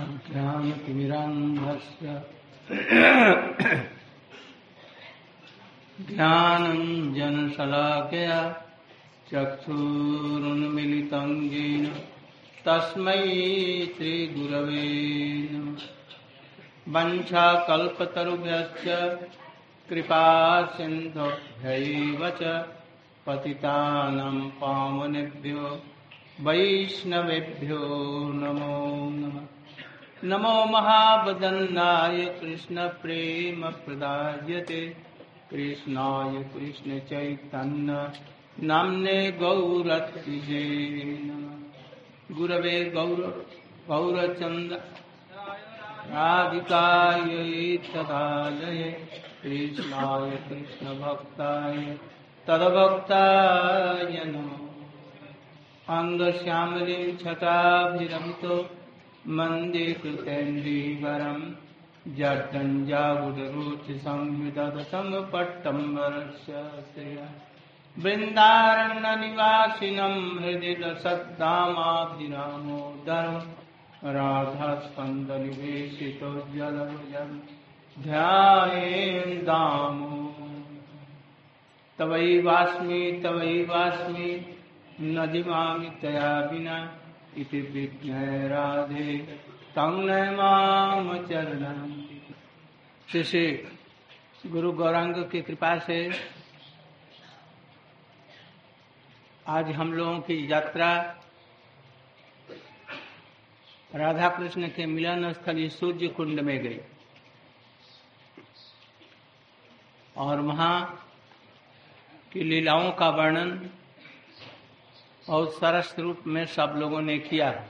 अज्ञानतिमिरान्धस्य ज्ञानं जनशलाकया चक्षुरुन्मिलितं येन तस्मै श्रीगुरवे वञ्छाकल्पतरुभ्यश्च कृपा सिन्धुभ्यैव च पतितानं पावनेभ्यो वैष्णवेभ्यो नमो नमः। नमो महावदन्नाय कृष्णप्रेमप्रदायते कृष्णाय कृष्णचैतन्य नाम्ने गौरत्रिजे नमः। गुरवे गौर, गौरचन्द राधिकायै तदालये कृष्णाय कृष्णभक्ताय तद्भक्ताय नमः। अङ्गश्यामलीं छटाभिरमितो मन्दे कृतेन्द्रीवरं जड्डञ्जाबुडरुचिसंविदधतं पट्टम्बरस्य श्रिया बृन्दारण्यनिवासिनं हृदि सद्दामाभिरामोदरं राधास्कन्दनिवेशितो जलभुजं ध्यायेन् दामो तवैवास्मि तवैवास्मि, न दिवामि तया विना। इति विज्ञाय राधे। तं माम चरणं श्री श्री गुरु गौरांग की कृपा से आज हम लोगों की यात्रा राधा कृष्ण के मिलन स्थल सूर्य कुंड में गई। और वहाँ की लीलाओं का वर्णन बहुत सरस रूप में सब लोगों ने किया।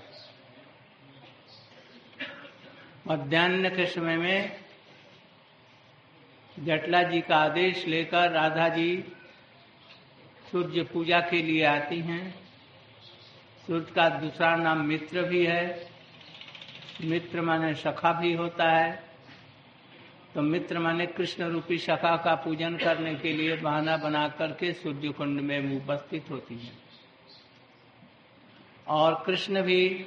मध्यान्ह के समय में जटला जी का आदेश लेकर राधा जी सूर्य पूजा के लिए आती हैं। सूर्य का दूसरा नाम मित्र भी है। मित्र माने सखा भी होता है। तो मित्र माने कृष्ण रूपी सखा का पूजन करने के लिए बहाना बना करके सूर्य कुंड में उपस्थित होती हैं। और कृष्ण भी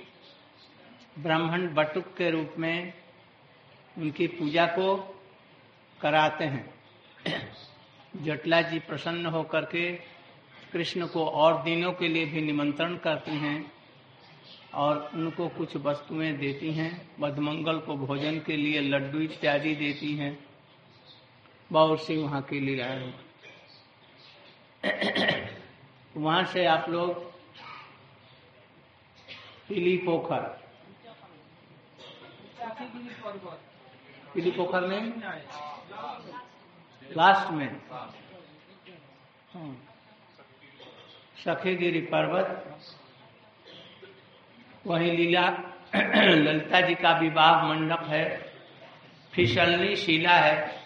ब्राह्मण बटुक के रूप में उनकी पूजा को कराते हैं। जटला जी प्रसन्न होकर के कृष्ण को और दिनों के लिए भी निमंत्रण करती हैं और उनको कुछ वस्तुएँ देती हैं। मधमंगल को भोजन के लिए लड्डू इत्यादि देती हैं। बहुत सी वहाँ की लीलाएँ वहाँ से आप लोग पीली पोखर। पीली पोखर में? लास्ट में। सखेगिरी पर्वत। वही लीला, ललिता जी का विवाह मंडप है। फिसलनी शिला है।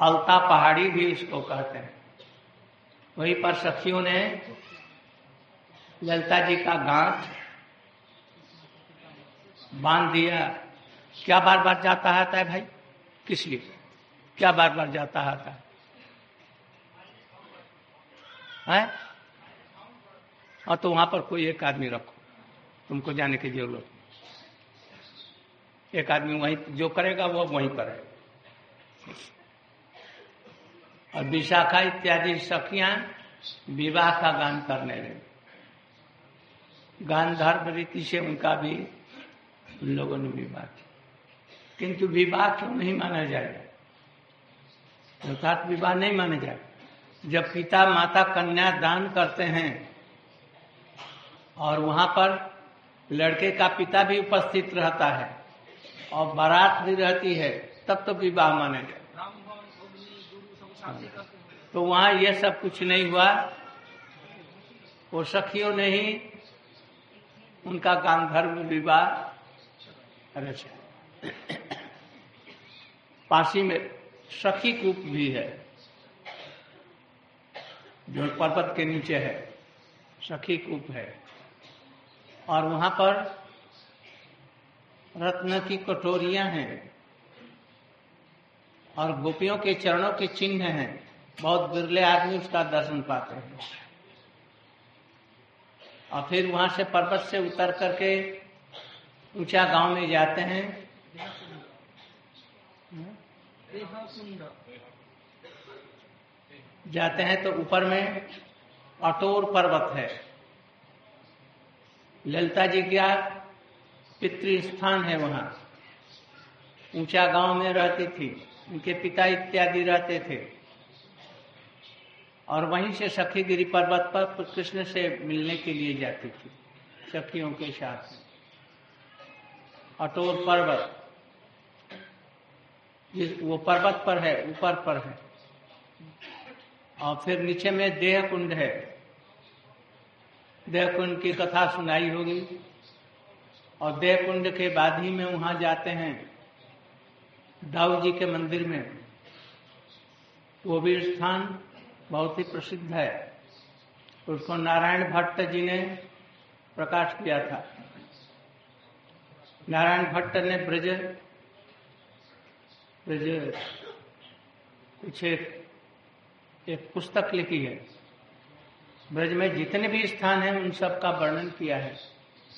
अलता पहाड़ी भी इसको कहते हैं। वहीं पर सखियों ने ललिता जी का गांठ बाँध दिया। क्या बार बार जाता आता है भाई? किस लिए? क्या बार बार जाता आता है? है? और तो वहाँ पर कोई एक आदमी रखो। तुमको जाने की ज़रूरत एक आदमी वहीं जो करेगा, वो वहीं करेगा और विशाखा इत्यादि सखियाँ विवाह का गान करने लगे। गान धर्म रीति से उनका भी उन लोगों ने विवाह किया। किंतु विवाह क्यों नहीं माना जाएगा अर्थात विवाह नहीं माना जाएगा जब पिता माता कन्या दान करते हैं और वहाँ पर लड़के का पिता भी उपस्थित रहता है और बारात भी रहती है, तब तो विवाह माने जाए। तो वहाँ यह सब कुछ नहीं हुआ। वो सखियों ने ही उनका गांधर्व विवाह रचा पासी में सखी कूप भी है, जो पर्वत के नीचे है, सखी कूप है। और वहाँ पर रत्न की कटोरियाँ हैं और गोपियों के चरणों के चिन्ह हैं। बहुत बिरले आदमी उसका दर्शन पाते हैं। और फिर वहाँ से पर्वत से उतर करके ऊँचा गाँव में जाते हैं। जाते हैं तो ऊपर में अटोर पर्वत है। ललिता जी का पितृस्थान है वहाँ। ऊँचा गाँव में रहती थी। उनके पिता इत्यादि रहते थे। और वहीं से सखी गिरी पर्वत पर कृष्ण से मिलने के लिए जाती थी। सखियों के साथ। अटोर पर्वत। वो पर्वत पर है, ऊपर पर है। और फिर नीचे में देह कुंड है। देह कुंड की कथा सुनाई होगी। और देह कुंड के बाद ही में वहाँ जाते हैं दाऊ जी के मंदिर में। वो भी स्थान बहुत ही प्रसिद्ध है। उसको नारायण भट्ट जी ने प्रकाश किया था। नारायण भट्ट ने ब्रज ब्रज कुछ एक, एक पुस्तक लिखी है। ब्रज में जितने भी स्थान हैं उन सब का वर्णन किया है।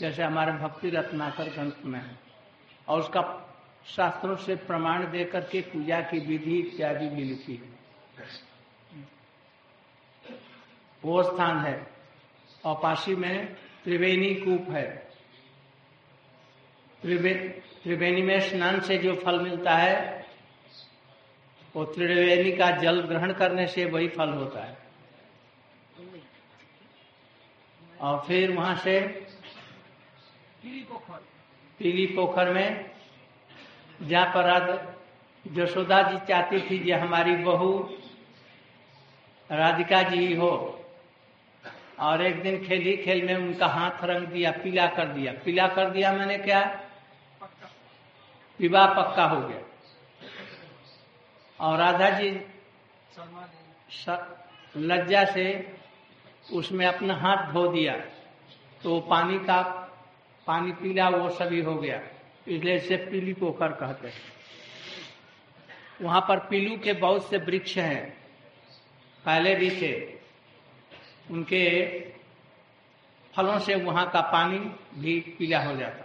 जैसे हमारे भक्ति रत्नाकर ग्रंथ में है। और उसका शास्त्रों से प्रमाण देकर के पूजा की विधि इत्यादि भी लिखी है। वो स्थान है। और में त्रिवेणी कूप है। त्रिवेणी में स्नान से जो फल मिलता है वो त्रिवेणी का जल ग्रहण करने से वही फल होता है। और फिर वहाँ से पीली पोखर। में जहाँ पर आज यशोदा जी चाहती थी कि हमारी बहू राधिका जी हो और एक दिन खेली खेल में उनका हाथ रंग दिया पीला कर दिया। पीला कर दिया मैंने क्या? विवाह पक्का हो गया। और राधा जी लज्जा से उसमें अपना हाथ धो दिया। तो पानी का, पानी पीला वो सभी हो गया। इसलिए इसे पीली पोखर कहते हैं। वहाँ पर पीलू के बहुत से वृक्ष हैं। पहले भी थे। उनके फलों से वहाँ का पानी भी पीला हो जाता।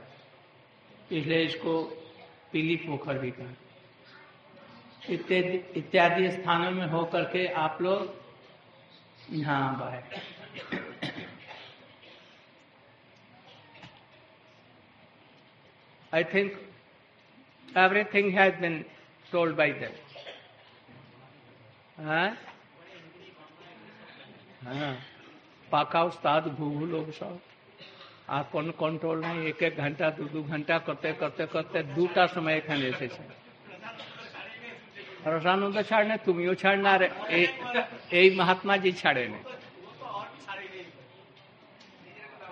इसलिए इसको पीली पोखर भी कहा। इत्यादि स्थानों में होकर के आप लोग यहाँ बाहर I think everything has been told by them. हाँ? हाँ। पाका उस्ताद, भूभू लोग सब। आपको कंट्रोल नहीं, एक एक घंटा, दू दू घंटा करते करते करते, दूटा समय एखन जे छै રસાનંદ છાડને તુમીઓ છાડનાર એ એ મહાત્માજી છાડે ને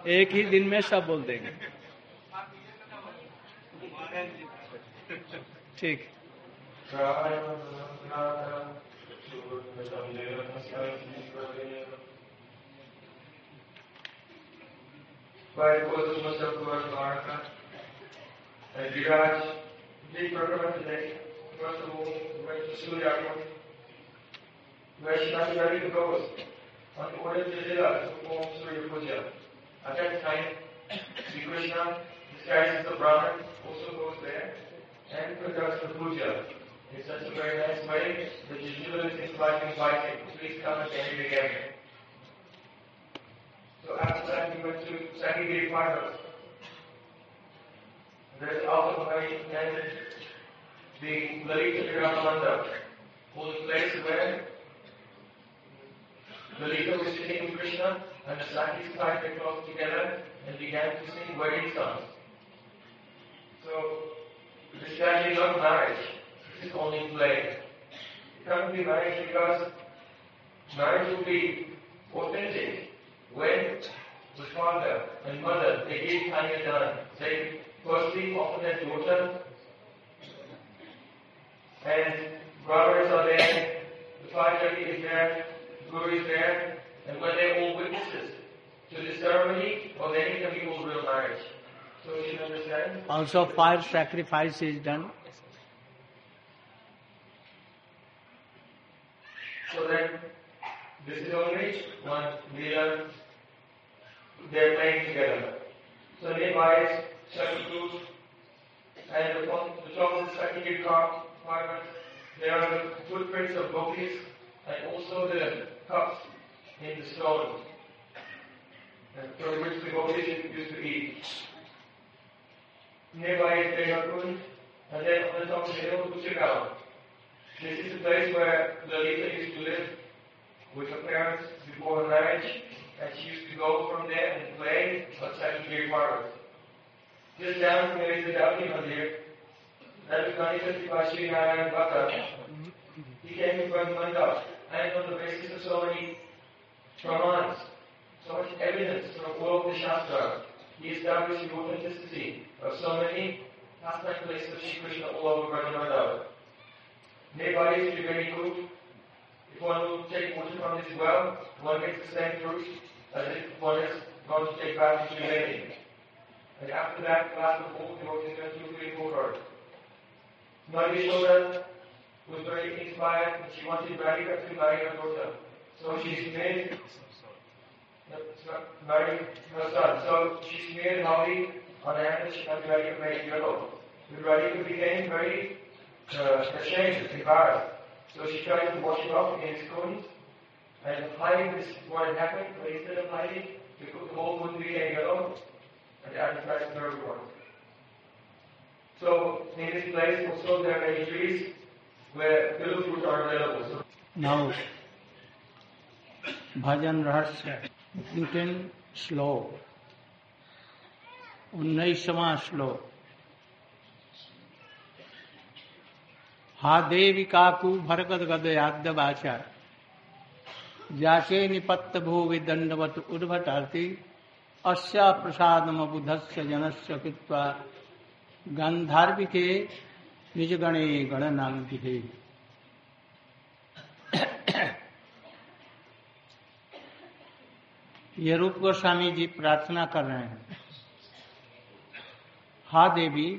एक ही दिन में सब बोल देंगे। ठीक। Pai, you você atua agora. Digas, nem programa direito, nosso mundo, vai se segurar com. Vai se dar cuidado de todos. Mas o olho de Deus, o povo se refugia. At that time, Krishna, disguises a Brahmin, also goes there and conducts the puja. In such a very nice way, the usual is like inviting, please come and attend the gathering. So after that, we went to Sakigiri Parva. There's also very intended the Lalita Viramalanda, holy place where Lalita was sitting with Krishna and the Sakis tied their clothes together and began to sing wedding songs. So this is not marriage. This is only play. It can't be marriage because marriage will be authentic when the father and mother they give Kanyadan. They firstly offer their daughter and brothers are there, the father is there, the guru is there, and when they're all witnesses to the ceremony of any people's real marriage. So you understand. Also, fire sacrifice is done. So then, this is only one real, they're playing together. So nearby is Sakiguru, and upon the top of the Sakiguru compartment, there are the footprints of gopis and also the cups in the stone, and uh, from which the gopis used to eat. Nearby is Devakund, and then on the top of the hill, Kuchagawa. This is the place where Lalita used to live with her parents before her marriage, and she used to go from there and play outside the Parvat. Just down from there is the Dowdy Mandir. That manifested by Sri Narayan Bhatta. He came from Mandap, and on the basis of so many pramans, so much evidence from all of the Shastra, he established the authenticity of so many pastime places of Sri Krishna all over Brahmananda. Nearby is Triveni Kut. If one will take water from this well, one gets the same fruit one is going to take back to Triveni. And after that, class of all devotees went to three four Madhushodan was very inspired she wanted to marry her daughter. So she made marry her son. So she smeared Howdy on hand and Radhika made yellow. But Radhika became very uh, ashamed, embarrassed. So she tried to wash it off against coins and hiding this what had happened, but instead of hiding, the, the whole moon became yellow and advertised to everyone. So in this place also there are many trees where little fruit are available. So Now, भजन रहस्य written श्लोक उन्नीसवा श्लोक हा देवी काकु भरगद गद याद वाचा जाचे निपत्त भू विदंडवत उद्भटार्ति अस्या प्रसादम बुधस्य जनस्य कृत्वा गांधार्विके निज गणे गणनाम विधे ये रूप गोस्वामी जी प्रार्थना कर रहे हैं। हा देवी,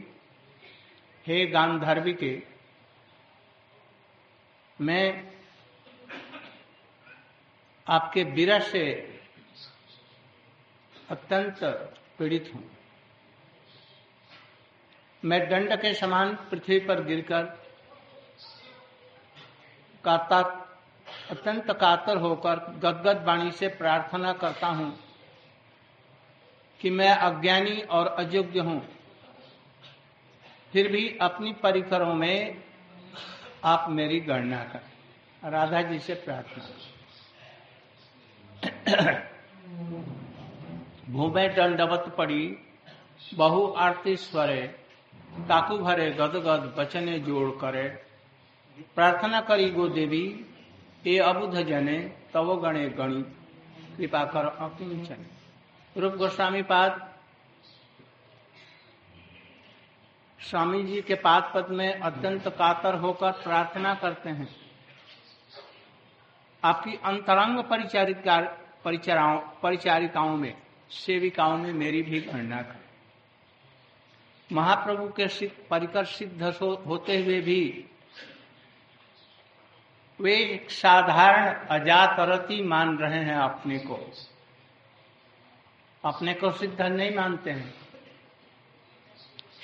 हे गांधर्वी के मैं आपके बीरा से अत्यंत पीड़ित हूँ। मैं दंड के समान पृथ्वी पर गिरकर काता अत्यंत कातर होकर गदगद वाणी से प्रार्थना करता हूँ कि मैं अज्ञानी और अयोग्य हूँ। फिर भी अपनी परिकरों में आप मेरी गणना करें। राधा जी से प्रार्थना भूमे दंडवत पड़ी, बहु आरती स्वरे, ताकू भरे, गदगद बचने जोड़ करे। प्रार्थना करी गो देवी, ए अबुध जने, तव गणे गणी। कृपा कर अकिंचन रूप गोस्वामी पाद स्वामी जी के पाद पद में अत्यंत कातर होकर प्रार्थना करते हैं। आपकी अंतरंग परिचारिका परिचराओं, परिचारिकाओं में, सेविकाओं में मेरी भी गणना करें। महाप्रभु के सिद्ध, परिकर सिद्ध होते हुए भी वे एक साधारण अजातरती मान रहे हैं अपने को। अपने को सिद्ध नहीं मानते हैं।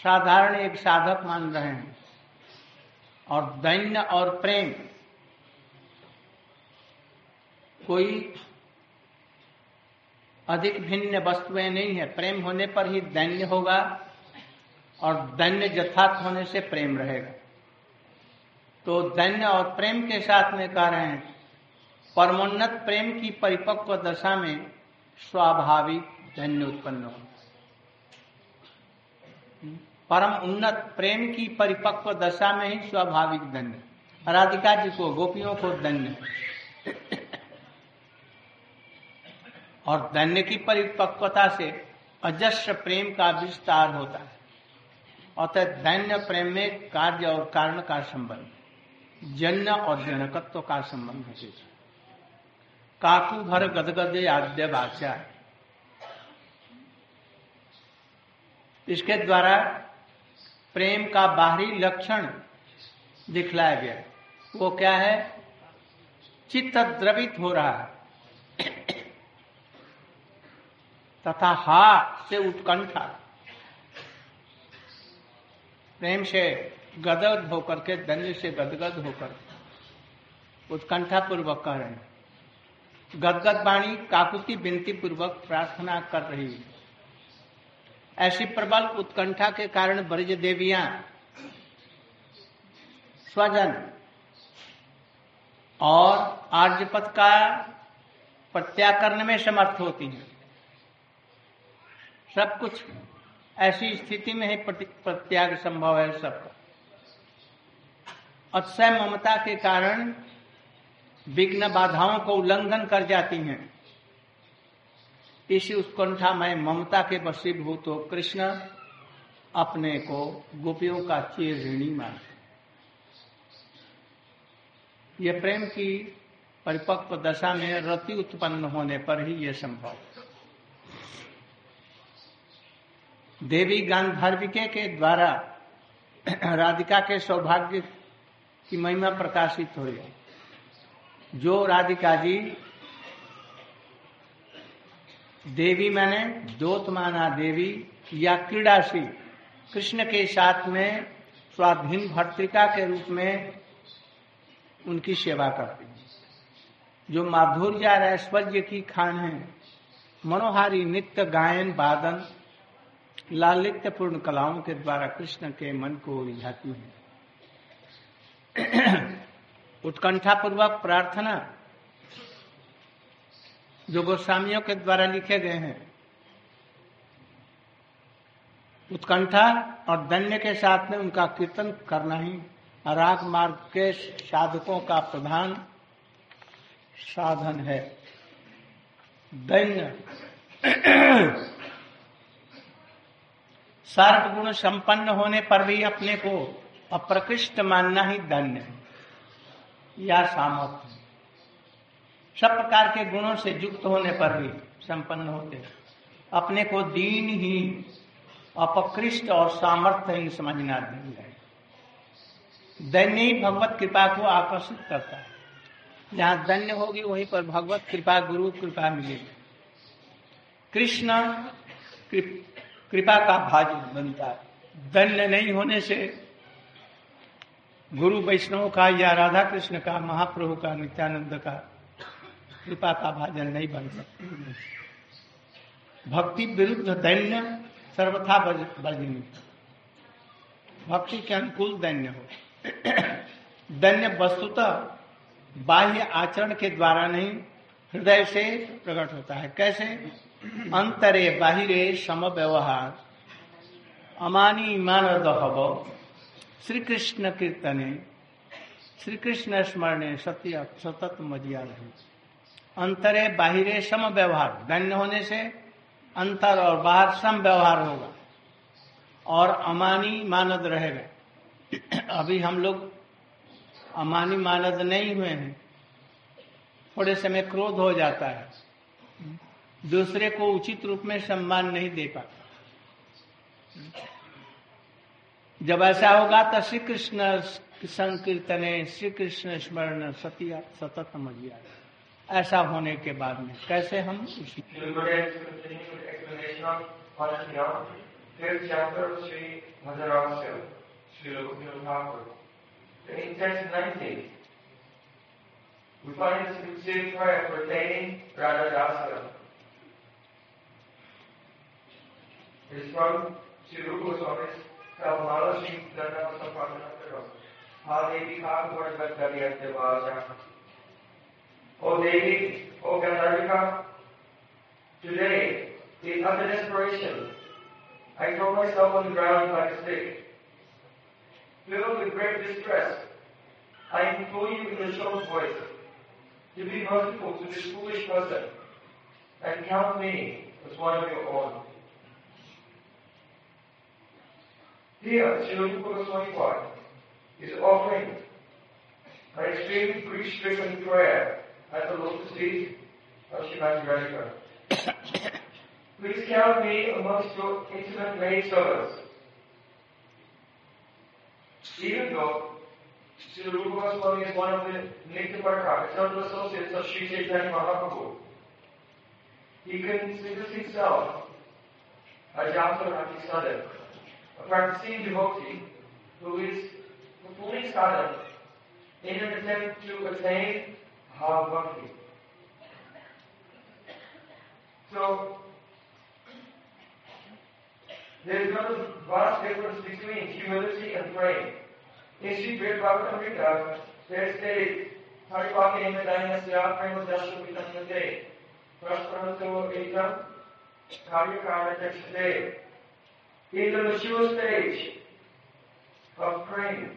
साधारण एक साधक मान रहे हैं। और दैन्य और प्रेम, कोई अधिक भिन्न वस्तुएँ नहीं है। प्रेम होने पर ही दैन्य होगा और दैन्य यथार्थ होने से प्रेम रहेगा। तो दैन्य और प्रेम के साथ में कह रहे हैं, परमोन्नत प्रेम की परिपक्व दशा में स्वाभाविक धन्य उत्पन्न हो परम उन्नत प्रेम की परिपक्व दशा में ही स्वाभाविक धन्य। राधिका जी को, गोपियों को दंड और दंड की परिपक्वता से अजस्र प्रेम का विस्तार होता है। अतः दैन्य प्रेम में कार्य और कारण का संबंध, जन्य और जनकत्व का संबंध है। काकू भर गदगद आद्य बाचा इसके द्वारा प्रेम का बाहरी लक्षण दिखलाया गया। वो क्या है? चित्त द्रवित हो रहा है। तथा हा से उत्कंठा। प्रेम से गदगद होकर के, धन्य से गदगद होकर। उत्कंठा पूर्वक कह रहे हैं। गदगद वाणी काकुति विनती पूर्वक प्रार्थना कर रही है। ऐसी प्रबल उत्कंठा के कारण ब्रज देवियाँ, स्वजन और आर्यपथ का प्रत्याग करने में समर्थ होती हैं। सब कुछ ऐसी स्थिति में ही प्रत्याग संभव है सबका। अक्षय ममता के कारण विघ्न बाधाओं को उल्लंघन कर जाती हैं। इसी उत्कंठा में ममता के वशीभूत हो कृष्ण अपने को गोपियों का चीर ऋणी मानते ये प्रेम की परिपक्व दशा में रति उत्पन्न होने पर ही यह संभव देवी गांधार्विके के द्वारा राधिका के सौभाग्य की महिमा प्रकाशित हो रही जो राधिका जी, देवी मैंने दोत माना देवी या क्रीड़ाशी कृष्ण के साथ में स्वाधीन भर्तिका के रूप में उनकी सेवा करती है। जो माधुर्य ऐश्वर्य की खान है, मनोहारी नित्य गायन वादन लालित्य पूर्ण कलाओं के द्वारा कृष्ण के मन को रिझाती है। उत्कंठा पूर्वक प्रार्थना जो गोस्वामियों के द्वारा लिखे गए हैं। उत्कंठा और दन्य के साथ में उनका कीर्तन करना ही राग मार्ग के साधकों का प्रधान साधन है। दैन्य सर्व गुण संपन्न होने पर भी अपने को अप्रकृष्ट मानना ही धन्य है, या सामर्थ्य सब प्रकार के गुणों से युक्त होने पर भी संपन्न होते अपने को दीन ही अपकृष्ट और सामर्थ्य समझना दी है। दैन्य ही भगवत कृपा को आकर्षित करता है। जहाँ धन्य होगी, वहीं पर भगवत कृपा, गुरु कृपा मिलेगी। कृष्ण कृपा का भाज बनता है। धन्य नहीं होने से गुरु वैष्णव का या राधा कृष्ण का, महाप्रभु का, नित्यानंद का कृपा का भाजन नहीं बन सकती। भक्ति विरुद्ध दैन्य सर्वथा वर्जनी भक्ति के अनुकूल दैन्य हो। दैन्य वस्तुतः बाह्य आचरण के द्वारा नहीं, हृदय से प्रकट होता है। कैसे? अंतरे बाहिरे सम व्यवहार अमानी मानद हव। श्री कृष्ण कीर्तने। श्री कृष्ण स्मरणे सत्य सतत मजिया रहे अंतरे बाहिरे सम व्यवहार धन्य होने से अंतर और बाहर सम व्यवहार होगा। और अमानी मानद रहेगा। अभी हम लोग अमानी मानद नहीं हुए हैं। थोड़े समय क्रोध हो जाता है। दूसरे को उचित रूप में सम्मान नहीं दे पाता। जब ऐसा होगा तो श्री कृष्ण संकीर्तने श्री कृष्ण स्मरण सतिया सतत मजिया ऐसा होने के बाद में कैसे हम We find this sincere prayer pertaining Radha Dasa. Is from Sri Rupa Goswami's Kalmala Sri Dana Sampadana Karo. Hadevi Kagwar Bhattavya Vaja. O Devi, O Gandharvika, today, in utter desperation, I throw myself on the ground like a stick. Filled with great distress, I implore you in your soul's voice to be merciful to this foolish person and count me as one of your own. Here, Srila Goswami Pad is offering an extremely grief-stricken prayer at the lotus feet of Srimati Radhika. Please count me amongst your intimate maid servants. Even though Sri Rupa Goswami is one of the Nitya Paraka, eternal associates of Sri Chaitanya Mahaprabhu. He considers himself a Jatarati Sadhak, practicing devotee who is fully sadhana in an attempt to attain Bhav. So, there is a vast difference between humility and praying. In Sri Great Bhagavatamrita, there is stated, Haripake Emadayasya Premadasya Vitamnate, Praspanato Ekam, Karyakara Tekshate. In the mature stage of praying,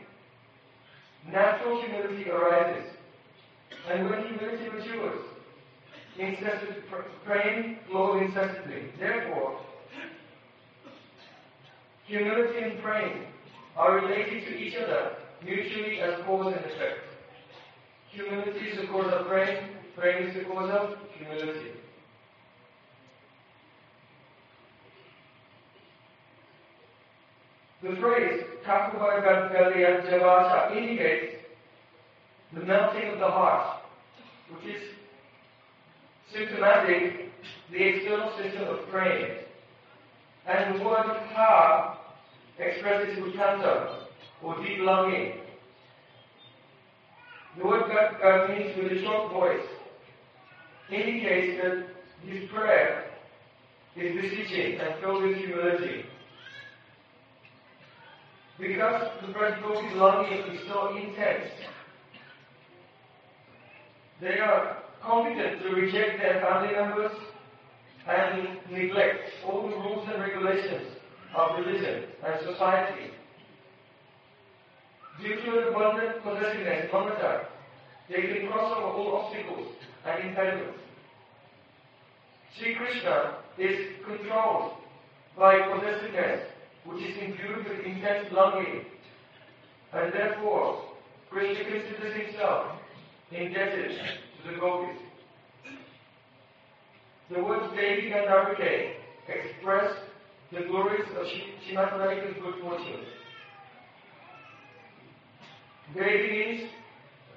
natural humility arises. And when humility matures, incessant praying flows incessantly. Therefore, humility and praying are related to each other mutually as cause and effect. Humility is the cause of praying, praying is the cause of humility. The phrase Takubar Javasa indicates the melting of the heart, which is symptomatic the external system of praying. And the word ha expresses utanta, or deep longing. The word God means with a short voice indicates that his prayer is beseeching and filled with humility. Because the person's longing is so intense, they are competent to reject their family members and neglect all the rules and regulations of religion and society. Due to an abundant possessiveness, mamata, they can cross over all obstacles and impediments. Sri Krishna is controlled by possessiveness which is imbued with intense longing. And therefore, Krishna considers himself indebted to the gopis. The words Devi Gandharvike express the glories of Srimati Radhika's good fortune. Devi means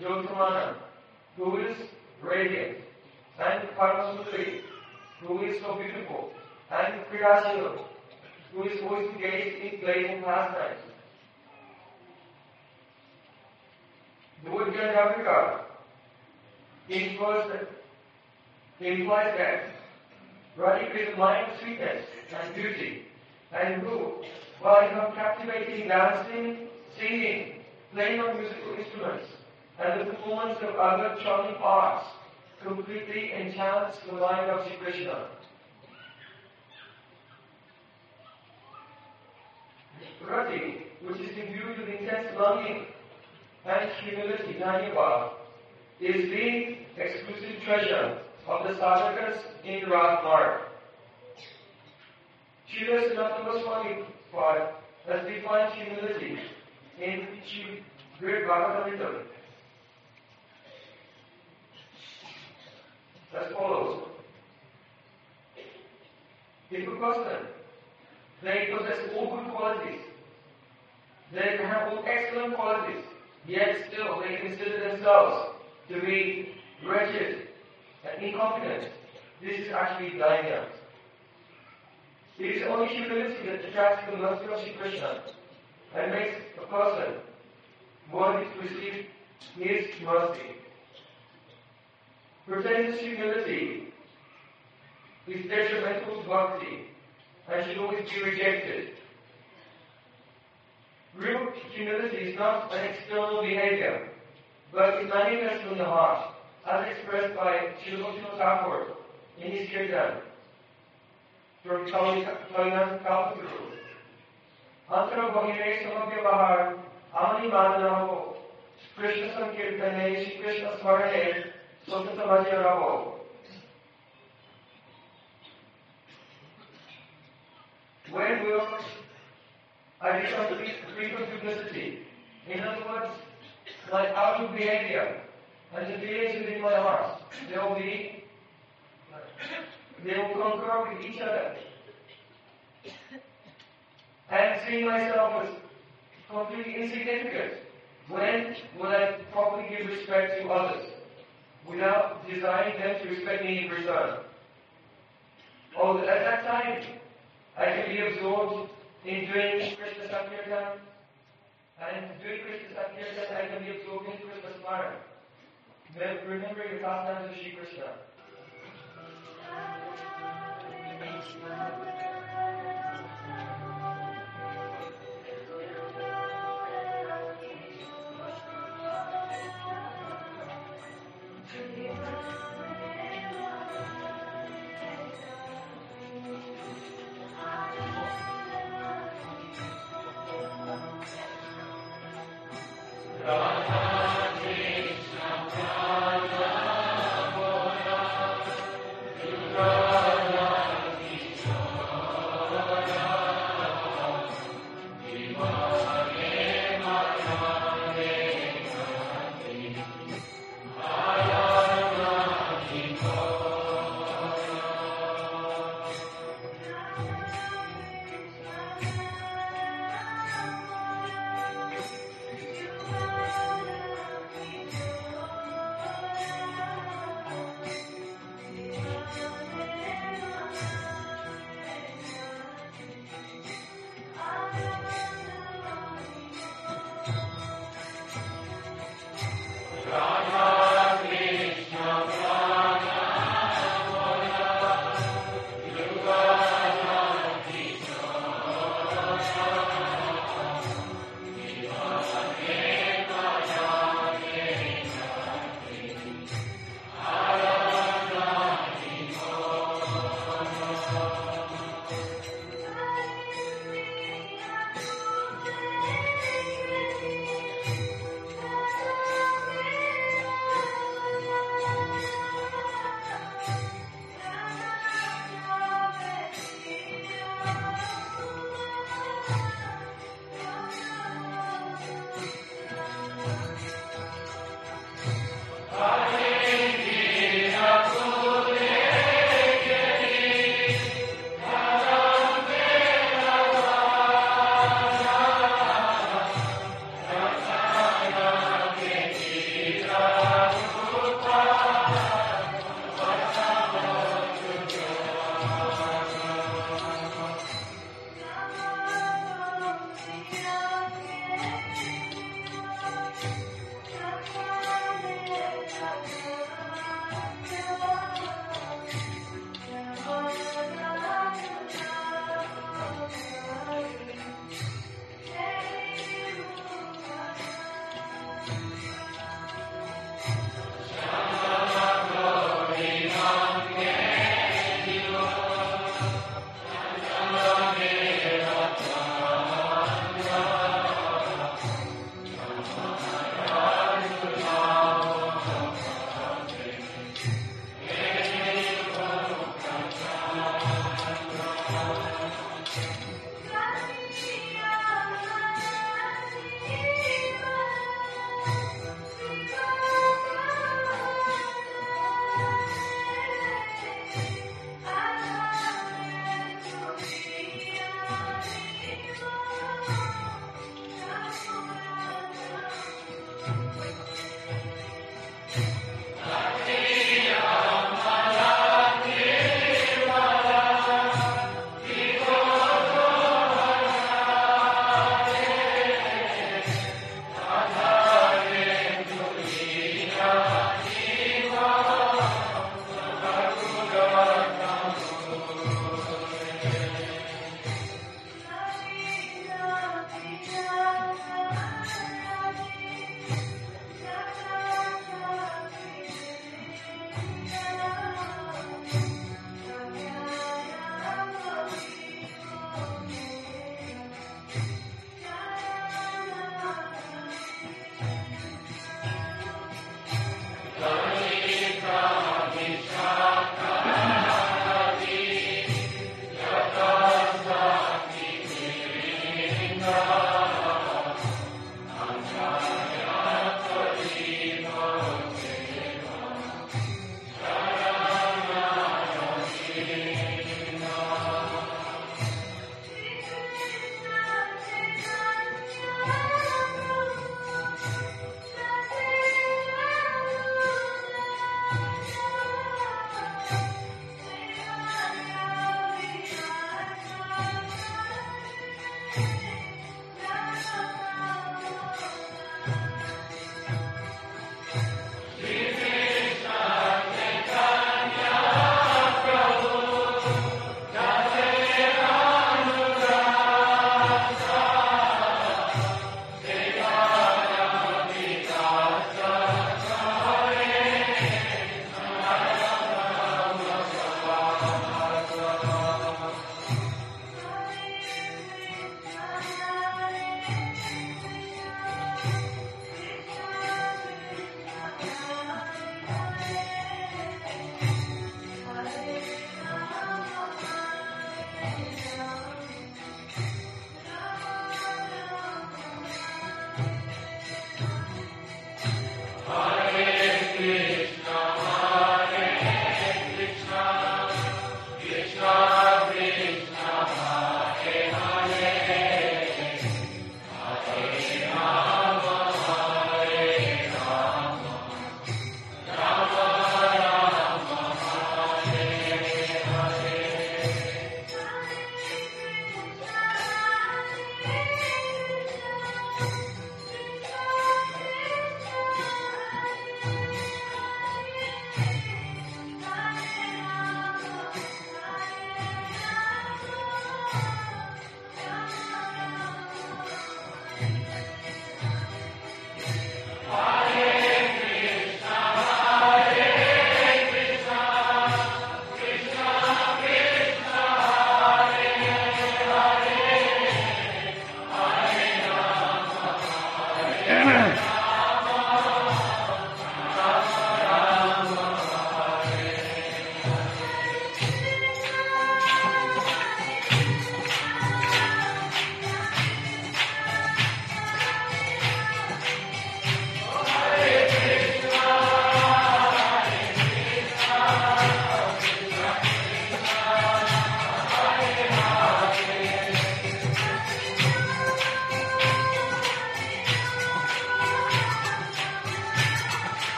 Jyotamana, who is radiant, and Paramasundari, who is so beautiful, and Kriyashila, who is always engaged in playful pastimes. The word Gandharvika implies that, implies that is a mind sweetness and beauty, and who, by her captivating dancing, singing, playing on musical instruments, and the performance of other charming arts, completely enchants the mind of Sri Krishna. Rati, which is imbued with intense longing and humility, Dhanyavad, is the exclusive treasure of the sadhakas in Radmarg. Srila Sanatana Goswami has defined humility in Great Bhagavatamrita as follows. If a person they possess all good qualities, they have all excellent qualities, yet still they consider themselves to be wretched and incompetent. This is actually dainya. It is only humility that attracts the mercy of Sri Krishna and makes a person worthy to receive his mercy. Pretended humility is detrimental to bhakti and should always be rejected. Real humility is not an external behavior, but it manifests from the heart, as expressed by Srila Thakur in his kirtan from Kalinan Kalpaguru. Antara Bahire Samagya Bahar, Amani Madanaho, Krishna Sankirtane, Krishna Smarane, Sotata Vajravo. When will I become free from duplicity? In other words, my outward behavior and the feelings within my heart, they will be, they will concur with each other. And seeing myself as completely insignificant, when will I properly give respect to others without desiring them to respect me in return? Oh, at that time, I can be absorbed in doing Krishna Sankirtan And doing Krishna's appearance, I can be absorbed in Krishna's fire. Remember your pastimes of Shri Krishna.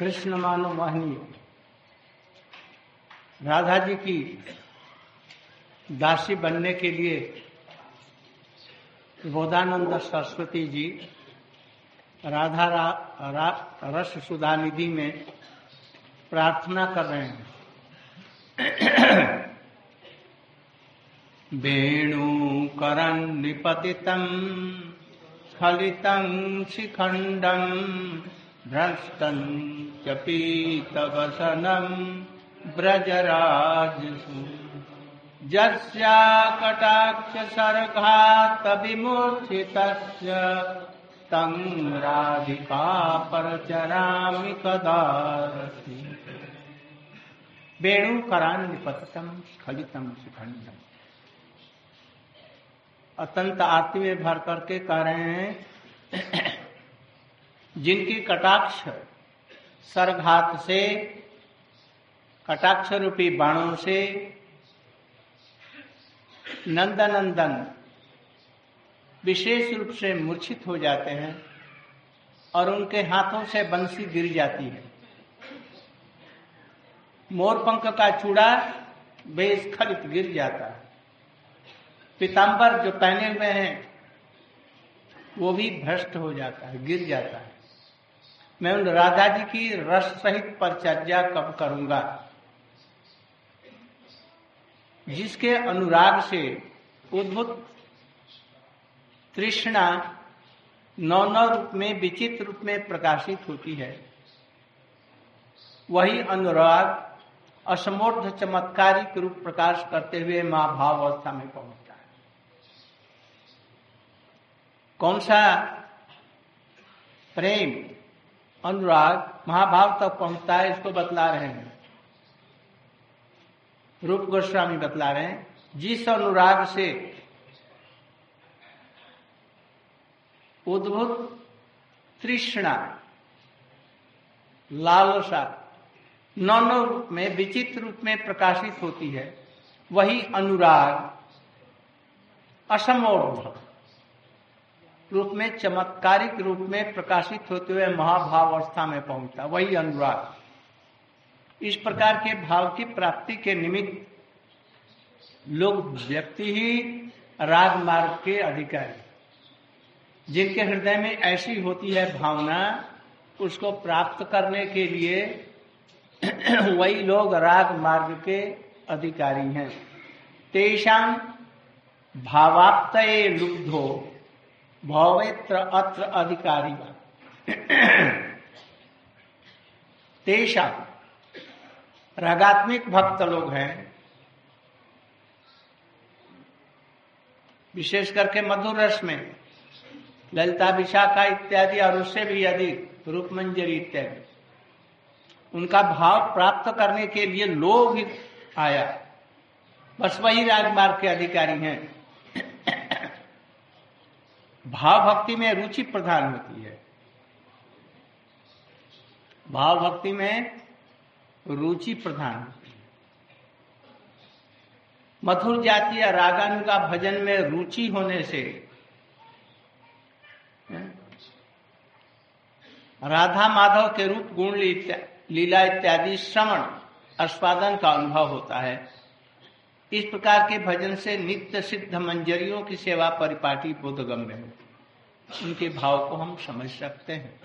Krishna मानो मोहिनी। राधा जी की दासी बनने के लिए बोधानंद सरस्वती जी राधा रा, रा, रस सुधा निधि में प्रार्थना कर रहे हैं। वेणुकरन् निपतितं स्खलितं शिखण्डं भ्रष्टं च पीतवसनं व्रजराजसु यस्या कटाक्षसर्घात्तविमूर्छितस्य तं राधिका परचरामि कदारति वेणुकरान्निपतितं स्खलितं शिखण्डम् अत्यंत आरती में भर करके कह रहे हैं, जिनकी कटाक्ष सरघात से, कटाक्ष रूपी बाणों से, नंदनंदन विशेष रूप से मूर्छित हो जाते हैं और उनके हाथों से बंसी गिर जाती है। मोरपंख का चूड़ा बेस्खलित गिर जाता है। पीताम्बर जो पहने हुए हैं, वो भी भ्रष्ट हो जाता है, गिर जाता है। मैं उन राधा जी की रस सहित परिचर्या कब करूँगा? जिसके अनुराग से उद्भुत तृष्णा नौ नौ रूप में, विचित्र रूप में प्रकाशित होती है। वही अनुराग असमोर्ध चमत्कारिक रूप प्रकाश करते हुए माँ भाव अवस्था में पहुँचता है। कौन सा प्रेम अनुराग महाभाव तक पहुँचता है, इसको बतला रहे हैं। रूप गोस्वामी बतला रहे हैं, जिस अनुराग से उद्भुत तृष्णा, लालसा नौ रूप में, विचित्र रूप में प्रकाशित होती है, वही अनुराग असमोर्ध। रूप में, चमत्कारिक रूप में प्रकाशित होते हुए महाभाव अवस्था में पहुँचता वही अनुराग। इस प्रकार के भाव की प्राप्ति के निमित्त लोग व्यक्ति ही राग मार्ग के अधिकारी जिनके हृदय में ऐसी होती है भावना, उसको प्राप्त करने के लिए वही लोग राग मार्ग के अधिकारी हैं। तेषाम भावाप्त लुब्धो भवेत्र अत्र अधिकारी तेषा रागात्मिक भक्त लोग हैं। विशेष करके मधुर रस में ललिता विशाखा इत्यादि और उससे भी अधिक रूप मंजरी इत्यादि। उनका भाव प्राप्त करने के लिए लोग आया। बस वही राजमार्ग के अधिकारी हैं। भाव भक्ति में रुचि प्रधान होती है। भाव भक्ति में रुचि प्रधान होती है। मधुर जातीय रागानुगा भजन में रुचि होने से राधा माधव के रूप, गुण लीला इत्यादि श्रवण, आस्वादन का अनुभव होता है। इस प्रकार के भजन से नित्य सिद्ध मंजरियों की सेवा परिपाटी बोधगम्य है। उनके भाव को हम समझ सकते हैं।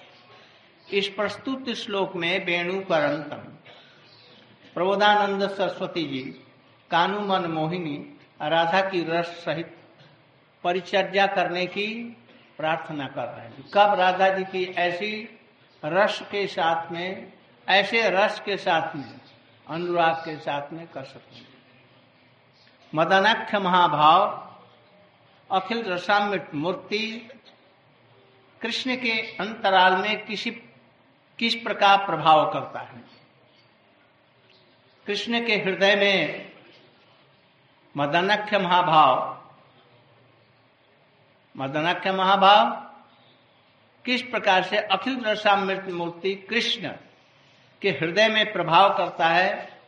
इस प्रस्तुत श्लोक में वेणुकरंतम प्रबोधानंद सरस्वती जी, कानू मन मोहिनी राधा की रस सहित परिचर्या करने की प्रार्थना कर रहे हैं। कब राधा जी की ऐसी रस के साथ में, ऐसे रस के साथ में, अनुराग के साथ में कर सकते हैं मदनाख्य महाभाव, अखिल रसामृत मूर्ति, कृष्ण के अंतराल में किसी, किस प्रकार प्रभाव करता है? कृष्ण के हृदय में मदनाख्य महाभाव मदनाख्य महाभाव, किस प्रकार से अखिल रसामृत मूर्ति कृष्ण के हृदय में प्रभाव करता है?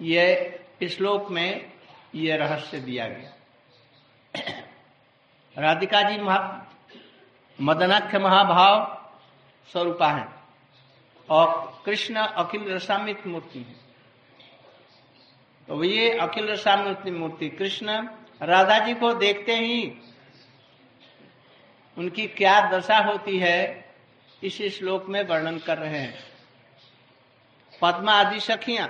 यह श्लोक में ये रहस्य दिया गया। राधिका जी महा, मदनाख्य महाभाव स्वरूपा है और कृष्ण अखिल रसामित मूर्ति है। तो ये अखिल रसामित मूर्ति कृष्ण राधा जी को देखते ही उनकी क्या दशा होती है, इस श्लोक में वर्णन कर रहे हैं। पद्मा आदि सखियाँ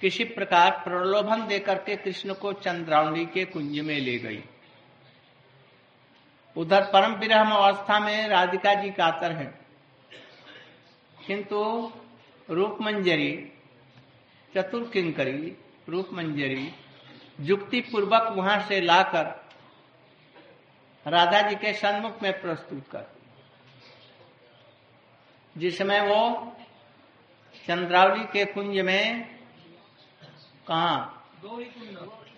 किसी प्रकार प्रलोभन देकर के कृष्ण को चंद्रावणी के कुंज में ले गई। उधर परम विरह अवस्था में राधिका जी कातर है। किंतु रूप मंजरी चतुर किंकरी रूप मंजरी जुक्ति पूर्वक वहाँ से लाकर राधा जी के सन्मुख में प्रस्तुत कर। जिसमें वो चंद्रावली के कुंज में कहा?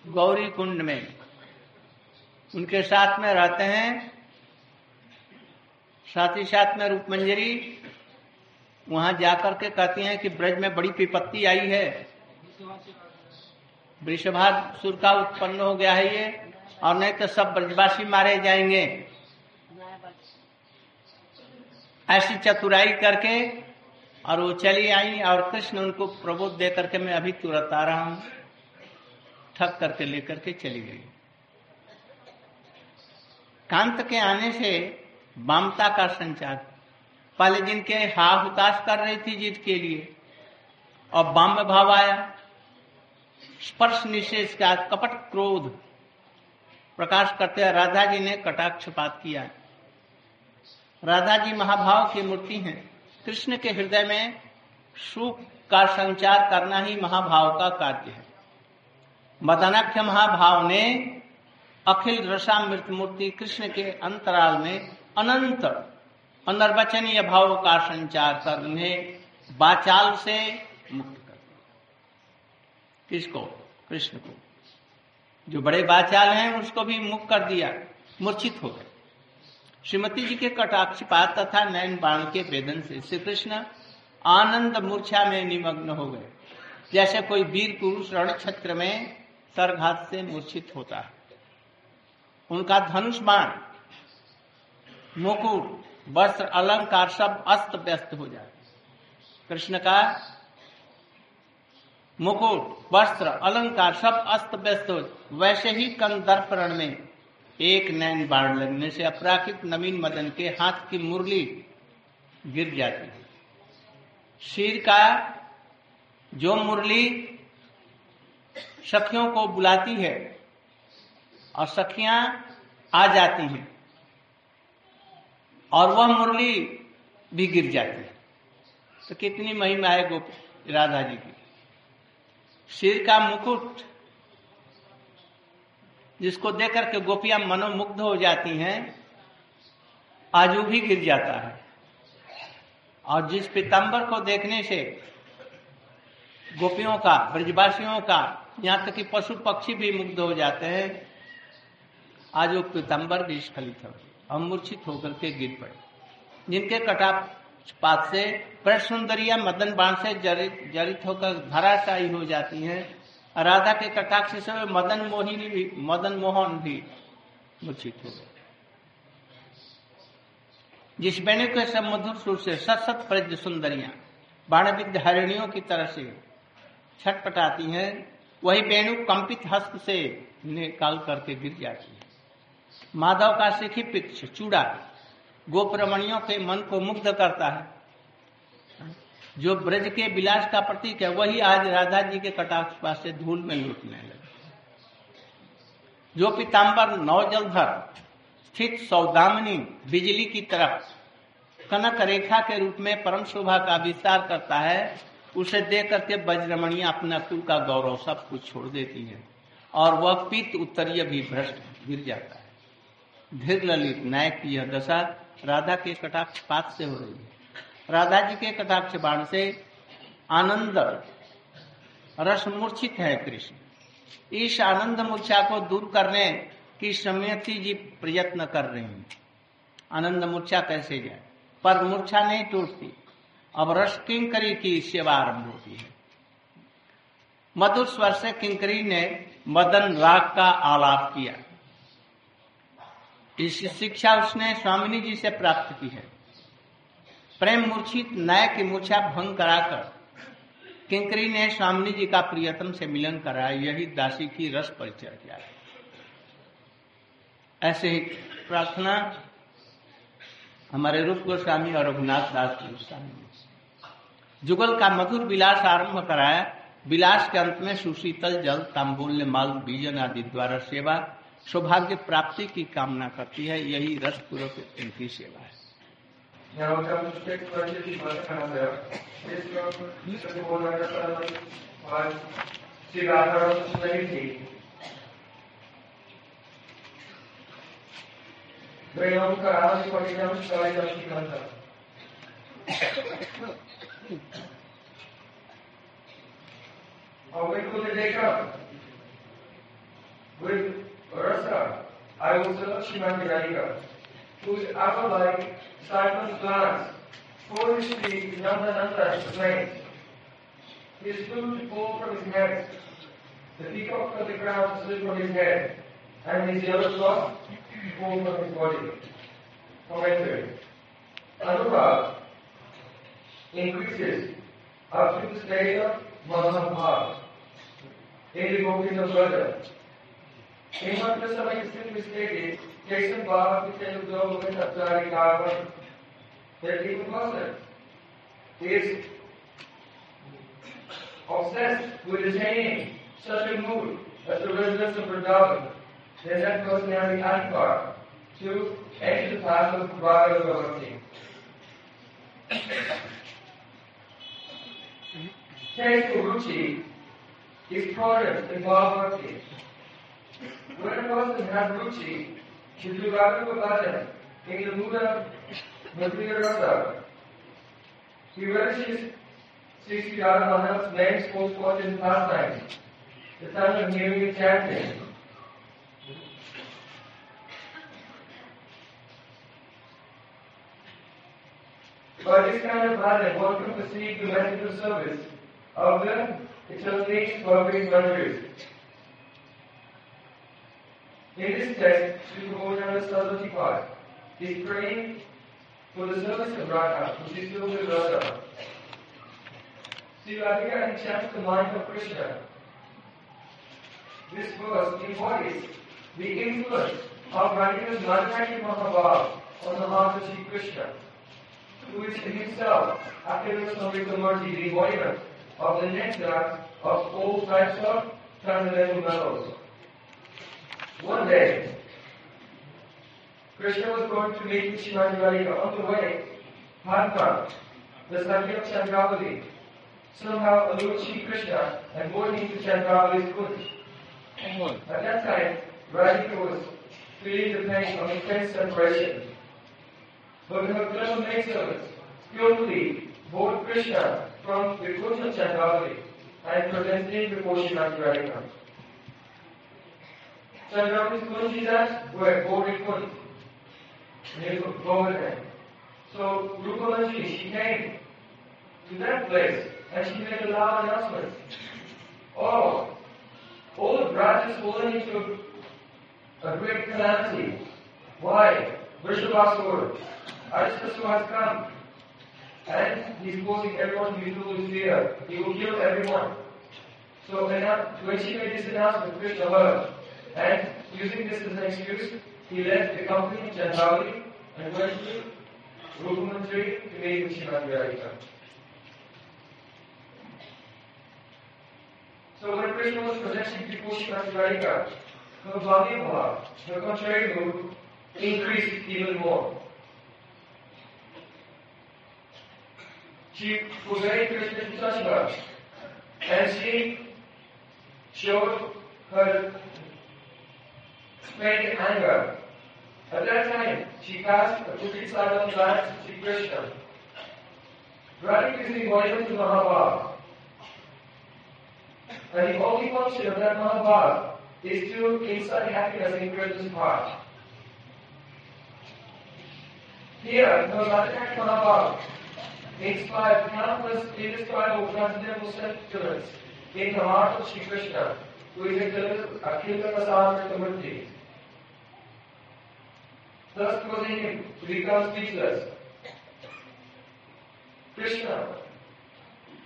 गौरी कुंड में। उनके साथ में रहते हैं साथ ही साथ में रूप मंजरी वहाँ जाकर के कहती हैं कि ब्रज में बड़ी विपत्ति आई है। वृषभासुर का उत्पन्न हो गया है ये और नहीं तो सब ब्रजवासी मारे जाएँगे। ऐसी चतुराई करके और वो चली आई और कृष्ण उनको प्रबोध दे करके मैं अभी तुरंत आ रहा हूँ। ठक करके लेकर के चली गई। कांत के आने से वामता का संचार, पहले जिनके हा हुताश कर रही थी जीत के लिए और बाम भाव आया। स्पर्श निशेष का कपट क्रोध प्रकाश करते हुए राधा जी ने कटाक्षपात किया। राधा जी महाभाव की मूर्ति हैं। कृष्ण के हृदय में सुख का संचार करना ही महाभाव का कार्य है। मदनाख्य महाभाव ने अखिल रसामृत मूर्ति कृष्ण के अंतराल में अनंत अनर्वचनीय भाव का संचार करने बाचाल से मुक्त कर किसको? कृष्ण को। जो बड़े बाचाल हैं, उसको भी मुक्त कर दिया, मूर्छित हो गए। श्रीमती जी के कटाक्षपात तथा नयन बाण के वेदन से श्री कृष्ण आनंद मूर्छा में निमग्न हो गए। जैसे कोई वीर पुरुष रण क्षेत्र में सरघात से मूर्छित होता है। उनका धनुष बाण, मुकुट, वस्त्र, अलंकार सब अस्त व्यस्त हो जाए कृष्ण का मुकुट, वस्त्र, अलंकार सब अस्त व्यस्त हो वैसे ही कंदर्पण में एक नैन बाढ़ लगने से अपराकित नवीन मदन के हाथ की मुरली गिर जाती है। सिर का जो मुरली सखियों को बुलाती है और सखियाँ आ जाती हैं और वह मुरली भी गिर जाती है। तो कितनी महिमा है गोप राधा जी की। सिर का मुकुट जिसको देख के गोपियाँ मनोमुग्ध हो जाती हैं, आज भी गिर जाता है। और जिस पीताम्बर को देखने से गोपियों का, ब्रजवासियों का, यहाँ तक कि पशु पक्षी भी मुग्ध हो जाते हैं, आज वो पीताम्बर भी स्खलित हो हम मूर्छित होकर के गिर पड़े। जिनके कटापात से प्रसुंदरिया मदन बाण से जरित जरित होकर धराशायी हो जाती हैं राधा के कटाक्ष से मदन मोहिनी भी, मदन मोहन भी मूर्छित हो गए। जिस बेणु के सब मधुर सुर से सत सत प्रज सुंदरियाँ बाणविद्ध हरिणियों की तरह से छटपटाती हैं, वही बेणु कंपित हस्त से निकाल करके गिर जाती है। माधव का सिखी पिक्ष चूड़ा गोप्रमणियों के मन को मुग्ध करता है। जो ब्रज के विलास का प्रतीक है, वही आज राधा जी के कटाक्ष पास से धूल में लूटने लगे। जो पिताम्बर नवजलधर, स्थित सौदामनी बिजली की तरफ़ कनक रेखा के रूप में परम शोभा का विस्तार करता है, उसे देख करके बजरमणिया अपना कुल का गौरव सब कुछ छोड़ देती है और वह पित उत्तरीय भी भ्रष्ट गिर जाता है। धीर ललित नायक की यह दशा राधा के कटाक्ष पात से हो रही है। राधा जी के कटाक्ष बाण से आनंद रस मूर्छित है कृष्ण। इस आनंद मूर्छा को दूर करने की समयति जी प्रयत्न कर रही हैं। आनंद मूर्छा कैसे जाए? पर मूर्छा नहीं टूटती। अब रस किंकरी की सेवा आरंभ होती है। मधुर स्वर से किंकरी ने मदन राग का आलाप किया। इस शिक्षा उसने स्वामिनी जी से प्राप्त की है। प्रेम मूर्छित, नय की मूर्छा भंग कराकर। किंकरी ने स्वामी जी का प्रियतम से मिलन कराया, यही दासी की रस परिचय किया। ऐसे ही प्रार्थना हमारे रूप गोस्वामी और रघुनाथ दास गोस्वामी जुगल का मधुर विलास आरंभ कराया। विलास के अंत में सुशीतल, जल, तांबुल्य, माल, बीजन आदि द्वारा सेवा, सौभाग्य प्राप्ति की कामना करती है। यही रस पूर्वक इनकी सेवा है। Now comes the sixth question must come there. This is the one that was Sri Radha Swamiji. Ganhamos caralho e pagamos história da Chicanta. How we could take up with whose upper body startled glance foolishly the Nandananda to. His food fall from his hands. The peacock from the ground slid from his head, and his yellow cloth fall from his body. Commentary. Anurag increases up to the state of Mahabhava. It evoking the further. In one place, I still mistaken Jason Bob, the Goldman, Abdari Godwin, they're even closer. Is obsessed with attaining such a mood as the residence of Vrindavan, their net the Ankar, to enter the path of Raga Bhakti. Careful ruchi is product in Bhava Bhakti. When a person has ruchi, Shivjugata Bhajan, in the mood of material rasa, he relishes Sri Sri Radha name, sports, sports, and pastimes, the time of hearing and chanting. By this kind of bhajan, one can perceive the message service of the eternally perfect boundaries. In this text, Prabhupada Saraswati Pad is praying for the service of Radha, which is filled with Radha. Sri Radhika enchants the mind of Krishna. This verse embodies the influence of Radhika's manufacturing Mahabhav on the heart of Sri Krishna, who is himself, after the Samrita the embodiment of the nectar of all types of transcendental mellows. One day, Krishna was going to meet Shrimati Radhika on the way. Padma, the Sakya of Chandravali, somehow allured Shri Krishna and bore him to Chandravali's foot. At that time, Radhika was feeling the pain of intense separation. But her clever maidservants skillfully bore Krishna from the foot of Chandravali and presented him before Shrimati Radhika. Chandravali's Kunjidas were boarded foot. They could go with them. So Rupalaji, she came to that place and she made a loud announcement. Oh, all the branches fallen into a great calamity. Why? Vrishabhasur, Arishtasu has come. And he's causing everyone to be with fear. He will kill everyone. So when she made this announcement, Krishna heard. And using this as an excuse, he left the company Chandravali and went to Rupamantri to meet with So when Krishna was presenting Srimati Radhika, her bhava, her contrary mood, increased even more. She forbade Krishna to touch and she showed her great anger. At that time, she cast a Kuchisadam glance to Sri Krishna. The embodiment of Mahabharata. And the only function of that Mahabharata is to incite happiness in Krishna's heart. Here, the Radhika Mahabharata inspired countless indescribable transcendental sentiments in the heart of Sri Krishna, who is a Akhila Thus causing him to become speechless. Krishna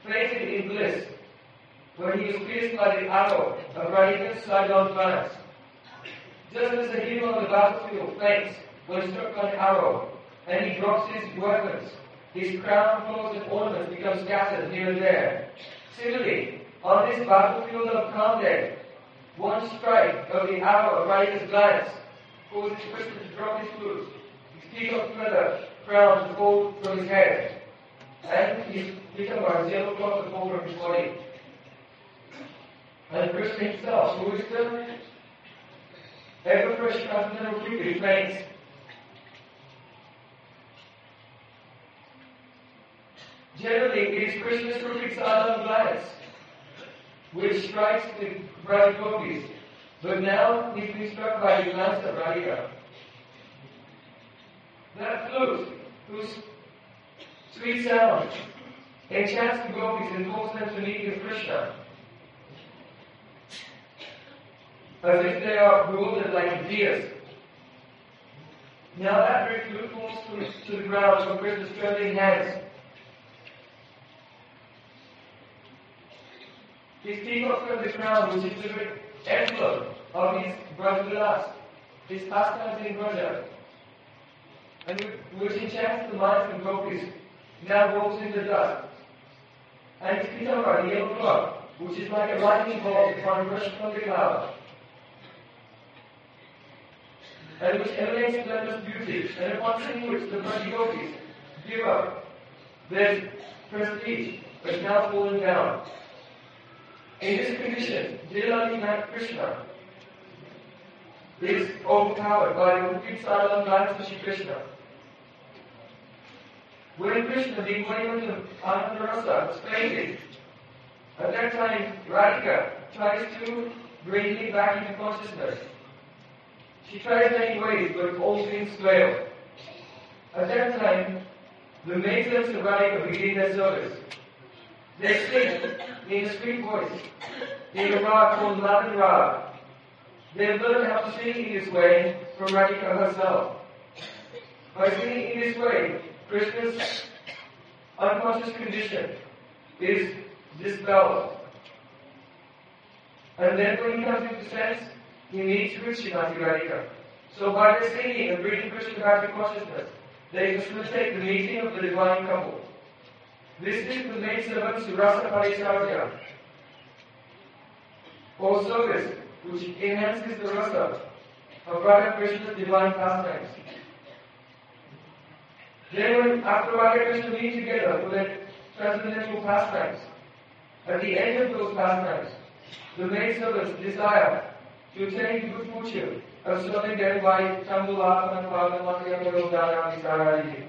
fainted in bliss when he is pierced by the arrow of Radhika's sidelong glance. Just as the hero on the battlefield faints when struck by an arrow, and he drops his weapons, his crown, clothes, and ornaments become scattered here and there. Similarly, on this battlefield of Kamdev, one strike of the arrow of Radhika's glance for this to drop his goods, his kick of feather crowns the fold from his head, and his litamars yellow cloth the fold from his body. And Christ himself, who is still ever fresh as never creepy, remains Generally, it is Christmas rubrics are on glass, which strikes the bright copies but now he's been struck by the glance of Radhika. That flute, whose sweet sound enchants the gopis and pulls them to meet Krishna, as if they are bewildered like deers. Now that very flute falls to, to the ground from Krishna's trembling hands. His peacock from the ground, which is the emblem of his Brajvilas, his pastimes in Braja, and which enchants the minds of gopis, now rolls in the dust. And his pitambar, the yellow cloth, which is like a lightning bolt upon rush from the cloud, and which emanates splendorous beauty, and upon seeing which the Braja gopis give up their prestige, but now fallen down. In this condition, Leela Krishna is overpowered by the complete silent glance of Shri Krishna. When Krishna, the embodiment of Anandarasa, was fainted, at that time Radhika tries to bring him back into consciousness. She tries many ways, but all things fail. At that time, the maidens of Radhika begin their service. They sing in a sweet voice, in a rag called Madan Rag. They learn how to in this way from Radhika herself. By singing in this way, Krishna's unconscious condition is dispelled. And then when he comes into sense, he meets with Srimati Radhika. So by their singing and bringing Krishna back to consciousness, they facilitate the meeting of the divine couple. This is the main servants to Rasa Paricharya, or service, which enhances the rasa of Radha Krishna's divine pastimes. Then when after Radha meet together for their transcendental pastimes, at the end of those pastimes, the main servants desire to attain good fortune of serving them by Chambula and Padamatya Dharani Sarari.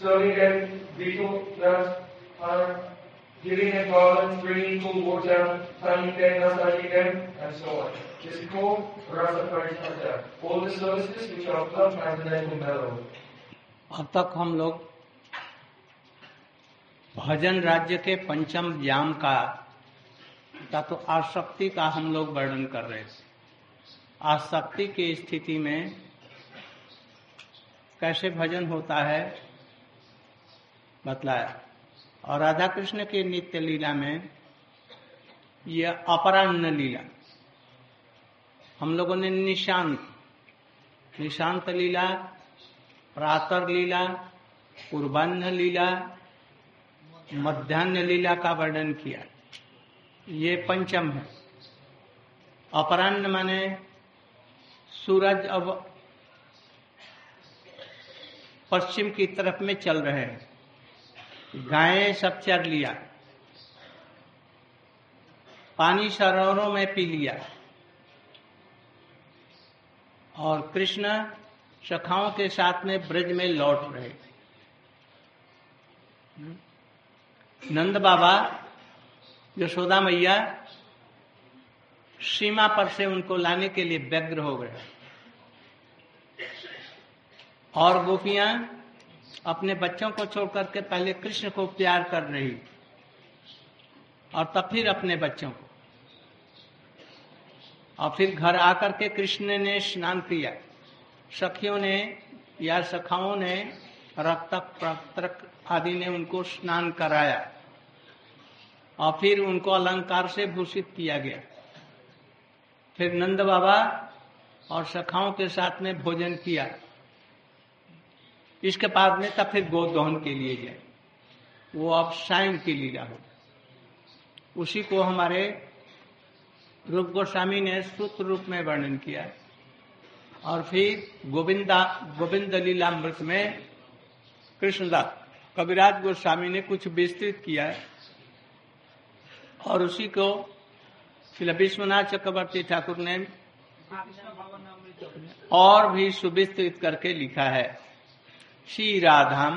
Serving them beetle nuts, are giving garlands, bringing cool water, fanning them, not massaging them, and so on. This is called Rasa Paritata. All the services which are love transcendental mellow. अब तक हम लोग भजन राज्य के पंचम ज्ञान का का तो आसक्ति का हम लोग वर्णन कर रहे थे आसक्ति की स्थिति में कैसे भजन होता है बतलाया और राधा कृष्ण के नित्य लीला में यह अपराह्न लीला। हम लोगों ने निशांत निशांत लीला, प्रातर लीला पूर्वान्ह लीला मध्यान्ह लीला का वर्णन किया। ये पंचम है। अपराह्न माने सूरज अब पश्चिम की तरफ़ में चल रहे हैं। गायें सब चर लिया। पानी सरोवरों में पी लिया। और कृष्ण सखाओं के साथ में ब्रज में लौट रहे। नंद बाबा, यशोदा मैया, सीमा पर से उनको लाने के लिए व्यग्र हो गए। और गोपियाँ अपने बच्चों को छोड़कर के पहले कृष्ण को प्यार कर रही और तब फिर अपने बच्चों को। और फिर घर आकर के कृष्ण ने स्नान किया। सखियों ने या सखाओं ने प्रत्रक आदि ने उनको स्नान कराया और फिर उनको अलंकार से भूषित किया गया। फिर नंद बाबा और सखाओं के साथ में भोजन किया। इसके बाद में तब फिर गोदोहन के लिए जाए। वो अब सायं की लीला हो उसी को हमारे रूप गोस्वामी ने सूत्र रूप में वर्णन किया। और फिर गोविंदा गोविंद लीलामृत में कृष्णदास कविराज गोस्वामी ने कुछ विस्तृत किया। है और उसी को श्री विश्वनाथ चक्रवर्ती ठाकुर ने और भी सुविस्तृत करके लिखा है। श्री राधाम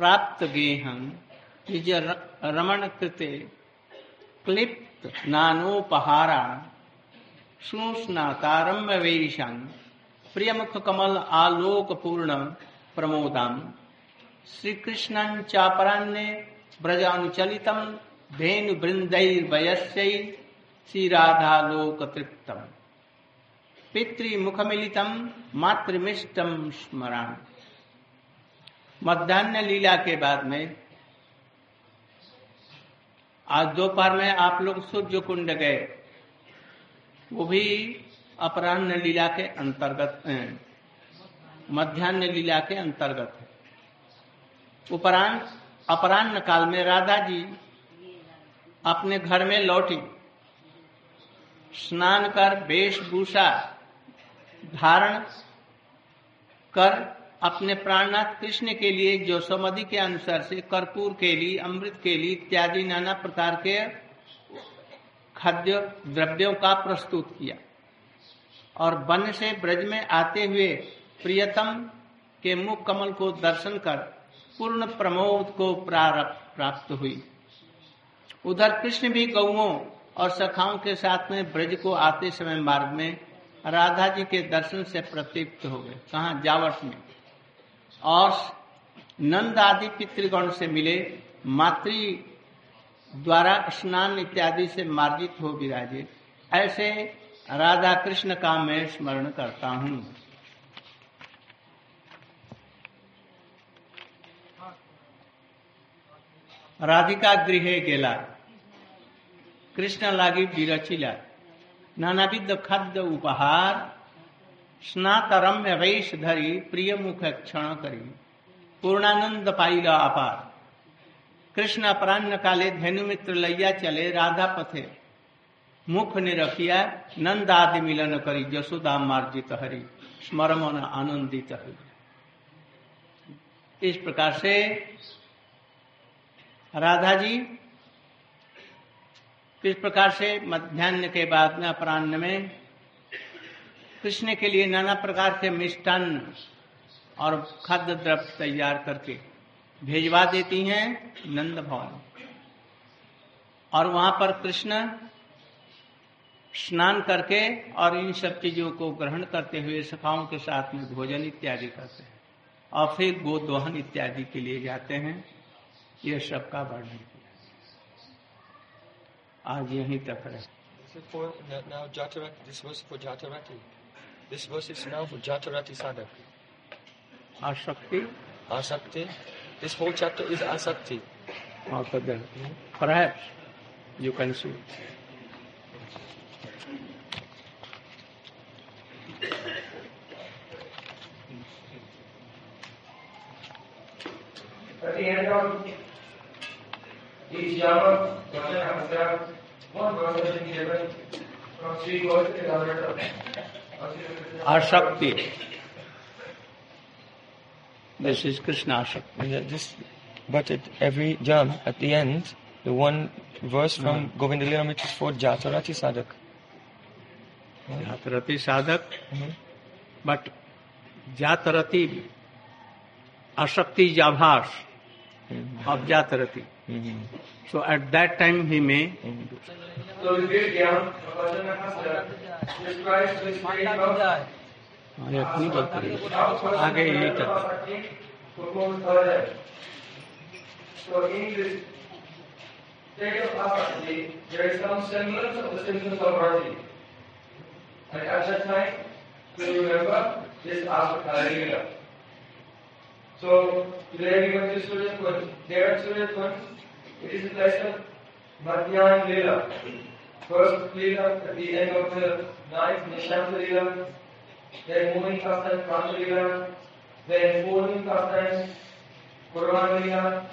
प्राप्त गेहम निज रमण कृते क्लिप्त नानोपहारा सुस्नातारम्य वेशान प्रियमुख कमल आलोक पूर्ण प्रमोदाम श्री कृष्ण चापरान्य ब्रजानुचलितम धेनु वृंदैर्वयस्य श्री राधा लोक तृप्तम पितृमुखमिलितम मातृमिष्टम स्मरण मध्यान्ह लीला के बाद में, आज दोपहर में आप लोग सूर्य कुंड गए, वो भी अपराह्न लीला के अंतर्गत मध्यान्ह लीला के अंतर्गत है। उपरांत, अपराह्न काल में राधा जी अपने घर में लौटी, स्नान कर, वेशभूषा धारण कर अपने प्राणनाथ कृष्ण के लिए जो समधि के अनुसार से कर्पूर के लिए, अमृत के लिए इत्यादि नाना प्रकार के खाद्य द्रव्यों का प्रस्तुत किया। और वन से ब्रज में आते हुए प्रियतम के मुख कमल को दर्शन कर पूर्ण प्रमोद को प्राप्त हुई। उधर कृष्ण भी गौओं और सखाओं के साथ में ब्रज को आते समय मार्ग में राधा जी के दर्शन से प्रतीप्त हो गए। कहा? जावट में। और नंद आदि पितृगण से मिले मातृ द्वारा स्नान इत्यादि से मार्जित हो विराजे ऐसे राधा कृष्ण का मैं स्मरण करता हूँ। राधिका गृह गेला। कृष्ण लागी विरचिला। नानाविध खाद्य उपहार स्नातरम्य वैश धरी प्रिय मुख क्षण करी पूर्णानंद पाइला अपार। कृष्ण अपराह्न काले धेनु मित्र लैया चले राधा पथे। मुख निरखिया नंद आदि मिलन करी जसोदा मार्जित हरि, स्मरमन आनंदित हरि। इस प्रकार से राधा जी किस प्रकार से मध्यान्ह के बाद में अपराह्न में कृष्ण के लिए नाना प्रकार के मिष्टान्न और खाद्य द्रव्य तैयार करके भेजवा देती हैं नंद भवन। और वहाँ पर कृष्ण स्नान करके और इन सब चीज़ों को ग्रहण करते हुए सखाओं के साथ में भोजन इत्यादि करते हैं और फिर गोदोहन इत्यादि के लिए जाते हैं। यह सब का वर्णन किया आज यहीं तक रहे। This verse is now for Jatarati Sadak. Asakti? Asakti. This whole chapter is Asakti. After that, mm-hmm. perhaps you can see. At the end of each Yama, Gata, Hamsa, one verse is given from three verses elaborated. आशक्ति this is Krishna आशक्ति this but it every germ at the end the one verse from Govind Leela मिट is for जातरथी साधक जातरथी साधक but जातरथी अशक्ति जाभास अब जातरथी So at that time he may Mhm. So the great Gyan, Bhajana Hasta, describes the spirit of हाँ, एक नहीं बोलते आगे यही of of of mercy. At that time, to remember this Asakara Lila. So today we went to Surya There Surya Kund, it is a of Madhyan Leela. First Leela at the end of the night, Nishanta Leela, then morning pastime, Kanta Leela, then morning pastimes, Kurban Leela,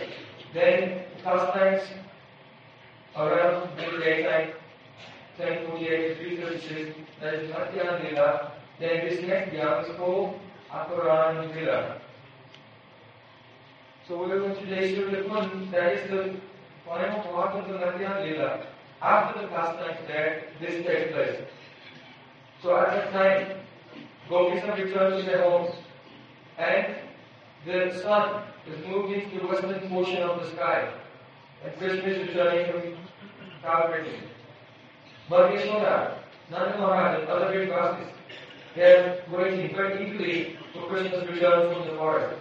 then pastimes around the daytime, 1048 336, that is Madhyan Leela. Then this next yam is called Akuran Leela. So we are going to today Surya Kund, that is the part of Madhyan Leela. After the pastimes there, this takes place. So at that time, gopis have returned to their homes, and the sun is moving to the western portion of the sky, and Krishna is returning from Calvary. But Yashoda, Nanda Maharaj, and other great gopis, they are waiting very eagerly for Krishna's return from the forest.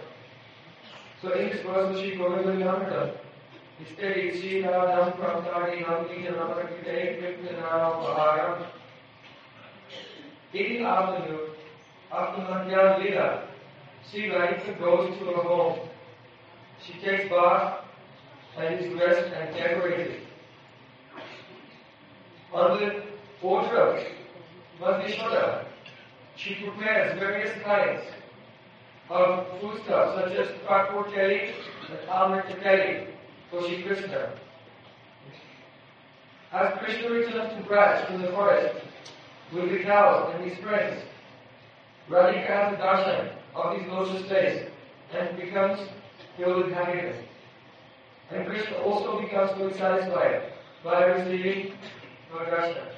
So in this verse, Sri Govinda Yamata, Istecīdādam praktāri nandījanam prakitē kriptinām pāram. In the afternoon, after Natya meal, she rides and goes to her home. She takes bath and is dressed and decorated. On the portrait, Vandishoda, she prepares various kinds of foodstuffs such as pakko curry and almond curry for Sri Krishna. As Krishna returns to Braj from the forest with the cows and his friends, Radhika has a darshan of his lotus face and becomes filled with happiness. And Krishna also becomes fully satisfied by receiving her darshan.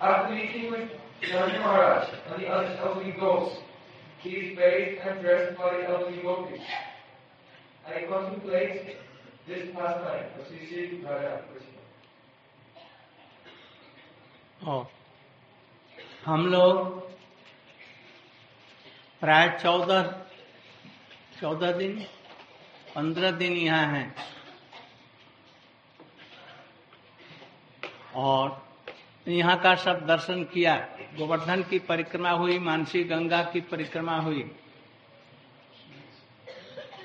After meeting with Nanda Maharaj and the other elderly ghosts, he is bathed and dressed by the elderly gopis. And he और हम लोग प्राय चौदह चौदह दिन, पंद्रह दिन यहाँ हैं। और यहाँ का सब दर्शन किया, गोवर्धन की परिक्रमा हुई, मानसी गंगा की परिक्रमा हुई।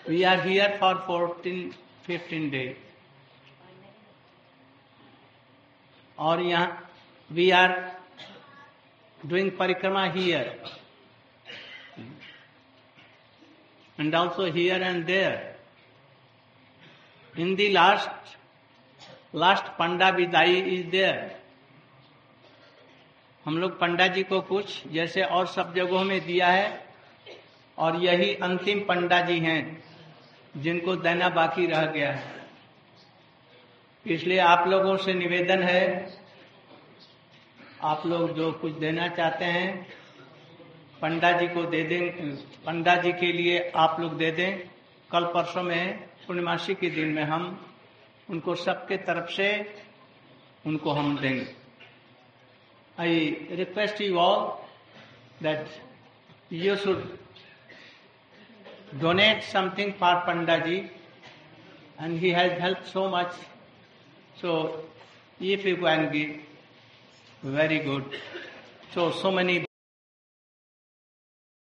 We are here for fourteen 15 day और यहाँ we are doing parikrama here and also here and there in the last last panda vidai is there हम लोग पंडा जी को कुछ जैसे और सब जगहों में दिया है और यही अंतिम पंडा जी हैं। जिनको देना बाकी रह गया है। इसलिए आप लोगों से निवेदन है, आप लोग जो कुछ देना चाहते हैं पंडा जी को दे दें पंडा जी के लिए आप लोग दे दें। कल परसों में, पूर्णिमासी के दिन में हम उनको सबके तरफ़ से उनको हम देंगे। I request you all that you should donate something for Panda ji and he has helped so much. So if you can give, very good. So, so many